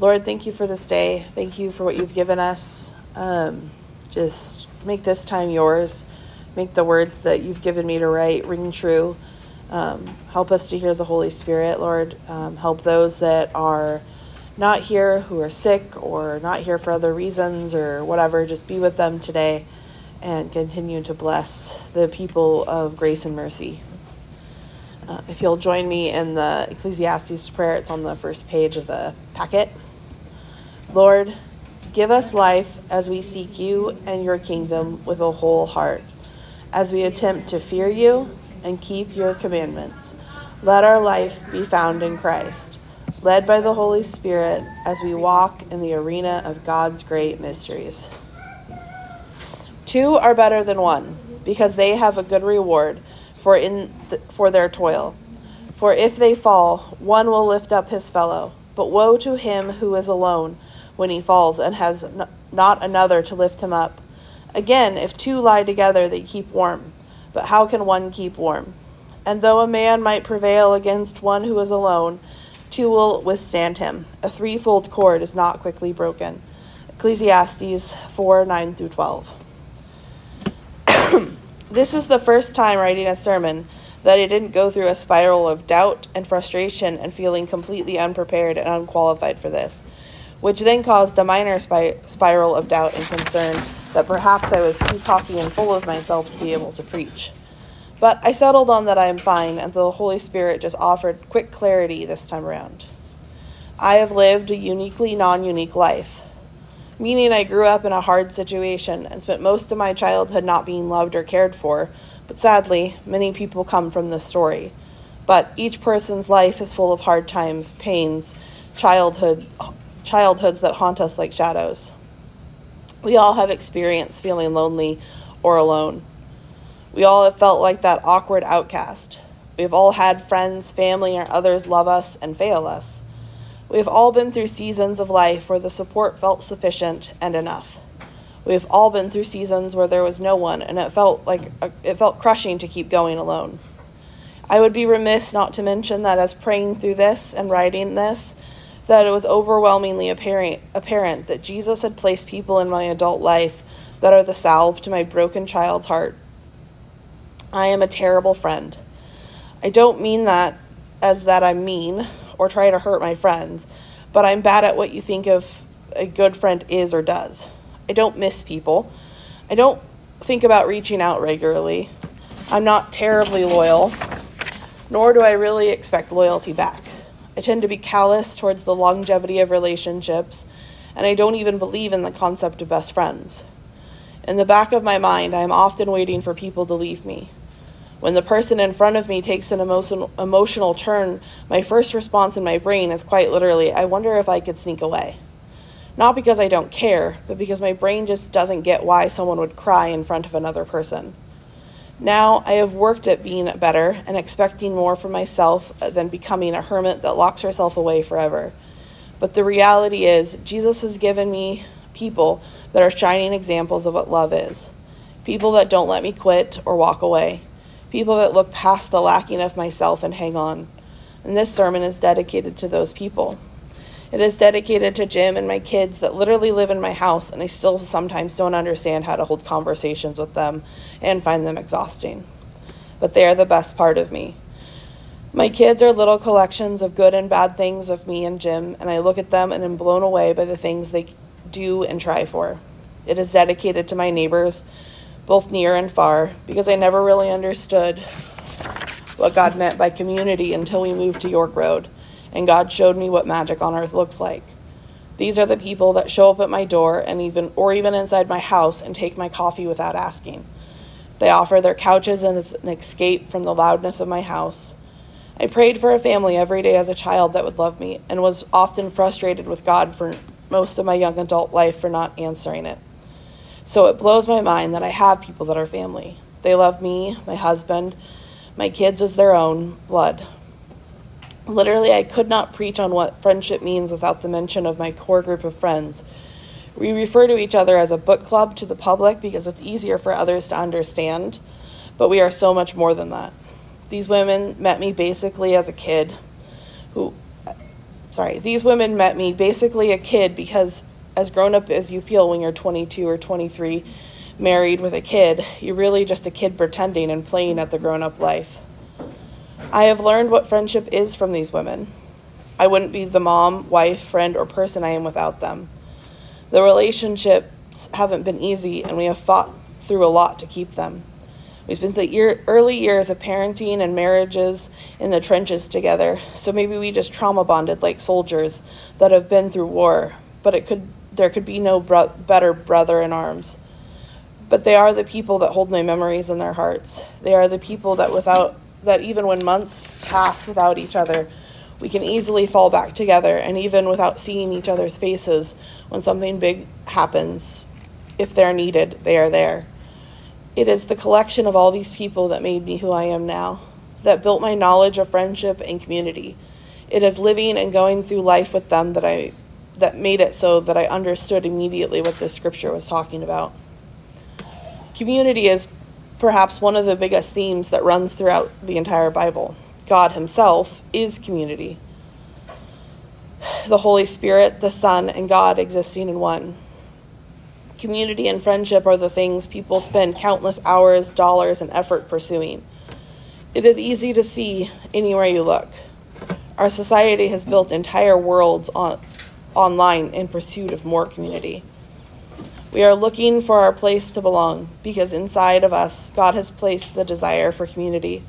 Lord, thank you for this day. Thank you for what you've given us. Um, just make this time yours. Make the words that you've given me to write ring true. Um, help us to hear the Holy Spirit, Lord. Um, help those that are not here, who are sick or not here for other reasons or whatever. Just be with them today and continue to bless the people of grace and mercy. Uh, if you'll join me in the Ecclesiastes prayer, it's on the first page of the packet. Lord, give us life as we seek you and your kingdom with a whole heart, as we attempt to fear you and keep your commandments. Let our life be found in Christ, led by the Holy Spirit as we walk in the arena of God's great mysteries. Two are better than one, because they have a good reward for in th- for their toil. For if they fall, one will lift up his fellow. But woe to him who is alone when he falls and has n- not another to lift him up. Again, if two lie together, they keep warm. But how can one keep warm? And though a man might prevail against one who is alone, two will withstand him. A threefold cord is not quickly broken. Ecclesiastes 4 9 through 12. this is the first time writing a sermon that I didn't go through a spiral of doubt and frustration and feeling completely unprepared and unqualified for this, which then caused a minor spi- spiral of doubt and concern that perhaps I was too cocky and full of myself to be able to preach. But I settled on that I am fine, and the Holy Spirit just offered quick clarity this time around. I have lived a uniquely non unique life meaning I grew up in a hard situation and spent most of my childhood not being loved or cared for. But sadly, many people come from this story. But each person's life is full of hard times, pains, childhood, childhoods that haunt us like shadows. We all have experienced feeling lonely or alone. We all have felt like that awkward outcast. We've all had friends, family, or others love us and fail us. We have all been through seasons of life where the support felt sufficient and enough. We have all been through seasons where there was no one and it felt like it felt crushing to keep going alone. I would be remiss not to mention that as praying through this and writing this, that it was overwhelmingly apparent, apparent that Jesus had placed people in my adult life that are the salve to my broken child's heart. I am a terrible friend. I don't mean that as that I'm mean or try to hurt my friends, but I'm bad at what you think of a good friend is or does. I don't miss people. I don't think about reaching out regularly. I'm not terribly loyal, nor do I really expect loyalty back. I tend to be callous towards the longevity of relationships, and I don't even believe in the concept of best friends. In the back of my mind, I am often waiting for people to leave me. When the person in front of me takes an emotional, emotional turn, my first response in my brain is quite literally, I wonder if I could sneak away. Not because I don't care, but because my brain just doesn't get why someone would cry in front of another person. Now I have worked at being better and expecting more from myself than becoming a hermit that locks herself away forever. But the reality is, Jesus has given me people that are shining examples of what love is. People that don't let me quit or walk away people that look past the lacking of myself and hang on. And this sermon is dedicated to those people. It is dedicated to Jim and my kids that literally live in my house, and I still sometimes don't understand how to hold conversations with them and find them exhausting. But they are the best part of me. My kids are little collections of good and bad things of me and Jim, and I look at them and am blown away by the things they do and try for. It is dedicated to my neighbors both near and far, because I never really understood what God meant by community until we moved to York Road, and God showed me what magic on earth looks like. These are the people that show up at my door and even or even inside my house and take my coffee without asking. They offer their couches as an escape from the loudness of my house. I prayed for a family every day as a child that would love me and was often frustrated with God for most of my young adult life for not answering it. So it blows my mind that I have people that are family. They love me, my husband, my kids as their own blood. Literally, I could not preach on what friendship means without the mention of my core group of friends. We refer to each other as a book club to the public because it's easier for others to understand, but we are so much more than that. These women met me basically as a kid who sorry, these women met me basically a kid because as grown up as you feel when you're 22 or 23, married with a kid, you're really just a kid pretending and playing at the grown up life. I have learned what friendship is from these women. I wouldn't be the mom, wife, friend, or person I am without them. The relationships haven't been easy, and we have fought through a lot to keep them. We spent the year, early years of parenting and marriages in the trenches together, so maybe we just trauma bonded like soldiers that have been through war, but it could there could be no bro- better brother in arms. But they are the people that hold my memories in their hearts. They are the people that without that even when months pass without each other, we can easily fall back together and even without seeing each other's faces when something big happens, if they're needed, they are there. It is the collection of all these people that made me who I am now, that built my knowledge of friendship and community. It is living and going through life with them that I that made it so that I understood immediately what this scripture was talking about. Community is perhaps one of the biggest themes that runs throughout the entire Bible. God Himself is community. The Holy Spirit, the Son, and God existing in one. Community and friendship are the things people spend countless hours, dollars, and effort pursuing. It is easy to see anywhere you look. Our society has built entire worlds on, online in pursuit of more community. We are looking for our place to belong because inside of us, God has placed the desire for community.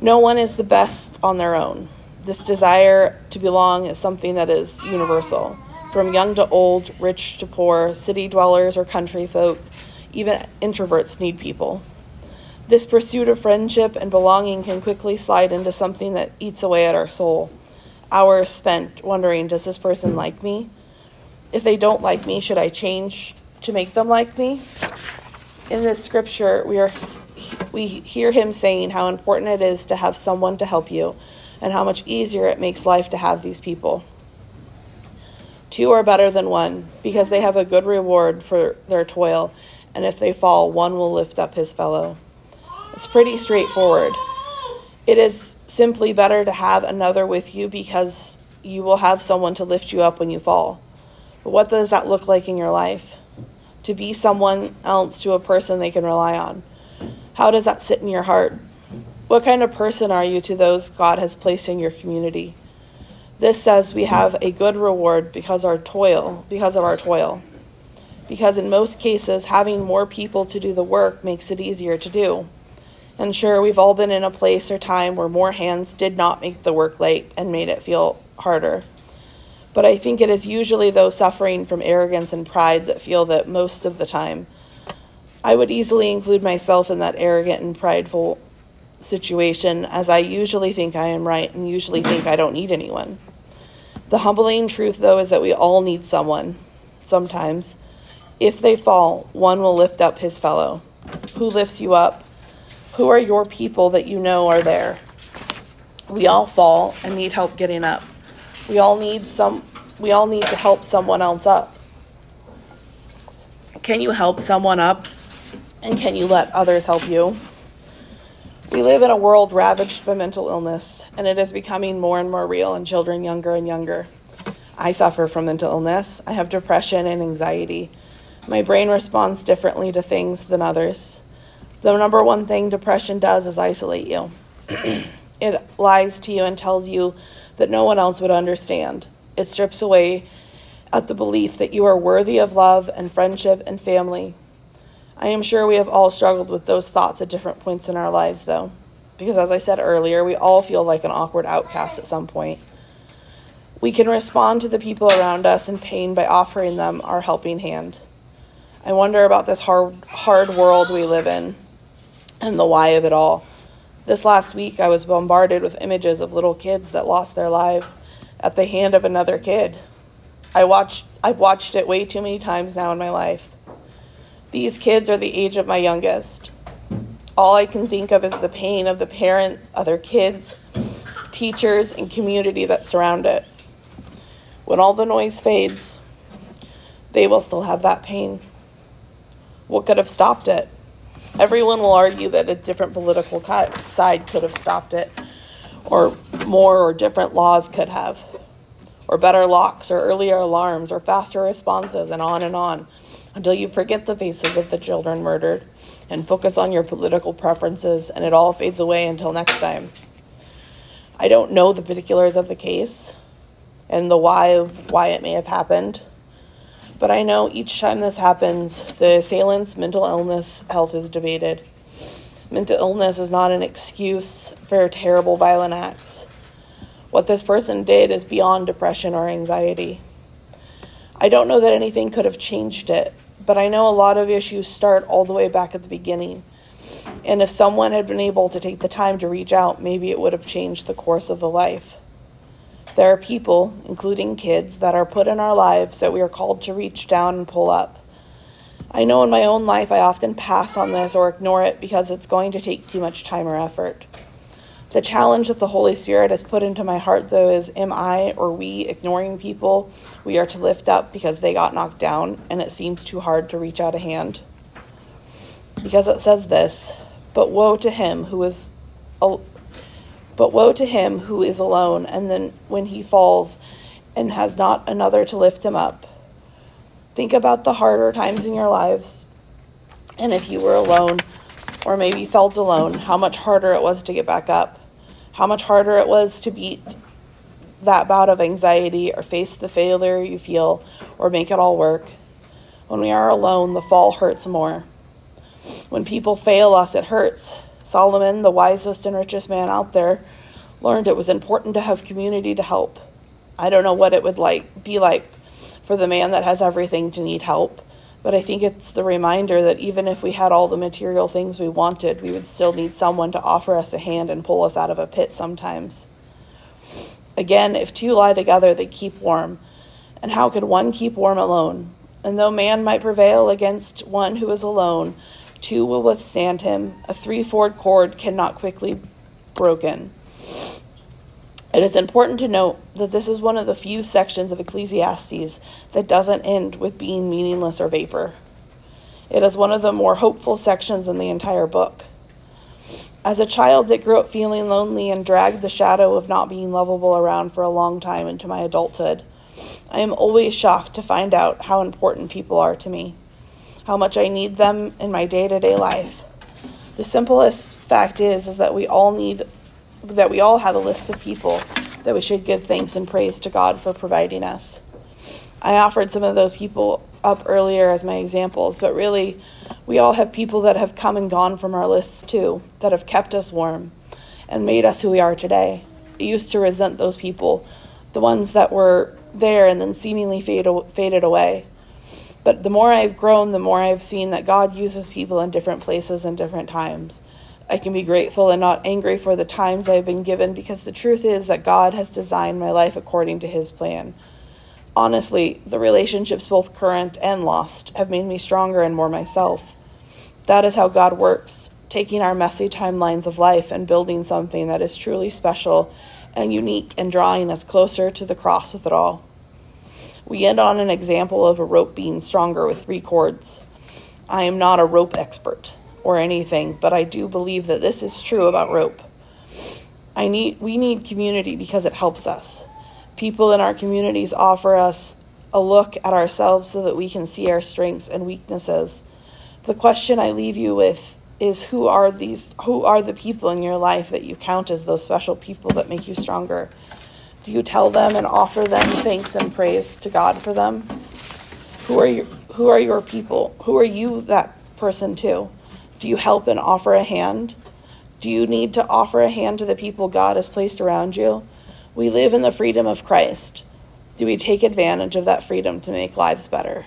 No one is the best on their own. This desire to belong is something that is universal. From young to old, rich to poor, city dwellers or country folk, even introverts need people. This pursuit of friendship and belonging can quickly slide into something that eats away at our soul hours spent wondering does this person like me? If they don't like me, should I change to make them like me? In this scripture, we are we hear him saying how important it is to have someone to help you and how much easier it makes life to have these people. Two are better than one because they have a good reward for their toil, and if they fall, one will lift up his fellow. It's pretty straightforward. It is simply better to have another with you because you will have someone to lift you up when you fall. But what does that look like in your life? To be someone else to a person they can rely on. How does that sit in your heart? What kind of person are you to those God has placed in your community? This says we have a good reward because our toil, because of our toil. Because in most cases having more people to do the work makes it easier to do. And sure, we've all been in a place or time where more hands did not make the work light and made it feel harder. But I think it is usually those suffering from arrogance and pride that feel that most of the time. I would easily include myself in that arrogant and prideful situation, as I usually think I am right and usually think I don't need anyone. The humbling truth, though, is that we all need someone, sometimes. If they fall, one will lift up his fellow. Who lifts you up? Who are your people that you know are there? We all fall and need help getting up. We all need some we all need to help someone else up. Can you help someone up? And can you let others help you? We live in a world ravaged by mental illness, and it is becoming more and more real in children younger and younger. I suffer from mental illness. I have depression and anxiety. My brain responds differently to things than others. The number one thing depression does is isolate you. it lies to you and tells you that no one else would understand. It strips away at the belief that you are worthy of love and friendship and family. I am sure we have all struggled with those thoughts at different points in our lives, though, because as I said earlier, we all feel like an awkward outcast at some point. We can respond to the people around us in pain by offering them our helping hand. I wonder about this hard, hard world we live in and the why of it all. This last week, I was bombarded with images of little kids that lost their lives at the hand of another kid. I watched, I've watched it way too many times now in my life. These kids are the age of my youngest. All I can think of is the pain of the parents, other kids, teachers, and community that surround it. When all the noise fades, they will still have that pain. What could have stopped it? Everyone will argue that a different political side could have stopped it, or more or different laws could have. or better locks, or earlier alarms, or faster responses, and on and on, until you forget the faces of the children murdered and focus on your political preferences, and it all fades away until next time. I don't know the particulars of the case and the why of why it may have happened. But I know each time this happens, the assailant's mental illness health is debated. Mental illness is not an excuse for terrible violent acts. What this person did is beyond depression or anxiety. I don't know that anything could have changed it, but I know a lot of issues start all the way back at the beginning. And if someone had been able to take the time to reach out, maybe it would have changed the course of the life. There are people, including kids, that are put in our lives that we are called to reach down and pull up. I know in my own life I often pass on this or ignore it because it's going to take too much time or effort. The challenge that the Holy Spirit has put into my heart, though, is am I or we ignoring people we are to lift up because they got knocked down and it seems too hard to reach out a hand? Because it says this, but woe to him who is but woe to him who is alone and then when he falls and has not another to lift him up. Think about the harder times in your lives. And if you were alone or maybe felt alone, how much harder it was to get back up how much harder it was to beat that bout of anxiety or face the failure you feel or make it all work. When we are alone, the fall hurts more. When people fail us, it hurts. Solomon, the wisest and richest man out there, learned it was important to have community to help. I don't know what it would like be like for the man that has everything to need help, but I think it's the reminder that even if we had all the material things we wanted, we would still need someone to offer us a hand and pull us out of a pit sometimes. Again, if two lie together, they keep warm. And how could one keep warm alone? And though man might prevail against one who is alone, two will withstand him. A three-fold cord cannot quickly broken. It is important to note that this is one of the few sections of Ecclesiastes that doesn't end with being meaningless or vapor. It is one of the more hopeful sections in the entire book. As a child that grew up feeling lonely and dragged the shadow of not being lovable around for a long time into my adulthood, I am always shocked to find out how important people are to me, how much I need them in my day to day life. The simplest fact is, is that we all need that we all have a list of people that we should give thanks and praise to God for providing us. I offered some of those people up earlier as my examples, but really, we all have people that have come and gone from our lists too, that have kept us warm and made us who we are today. I used to resent those people, the ones that were there and then seemingly faded away. But the more I've grown, the more I've seen that God uses people in different places and different times. I can be grateful and not angry for the times I have been given because the truth is that God has designed my life according to His plan. Honestly, the relationships, both current and lost, have made me stronger and more myself. That is how God works, taking our messy timelines of life and building something that is truly special and unique and drawing us closer to the cross with it all. We end on an example of a rope being stronger with three cords. I am not a rope expert or anything, but I do believe that this is true about rope. I need we need community because it helps us. People in our communities offer us a look at ourselves so that we can see our strengths and weaknesses. The question I leave you with is who are these who are the people in your life that you count as those special people that make you stronger? Do you tell them and offer them thanks and praise to God for them? Who are you who are your people? Who are you that person too? Do you help and offer a hand? Do you need to offer a hand to the people God has placed around you? We live in the freedom of Christ. Do we take advantage of that freedom to make lives better?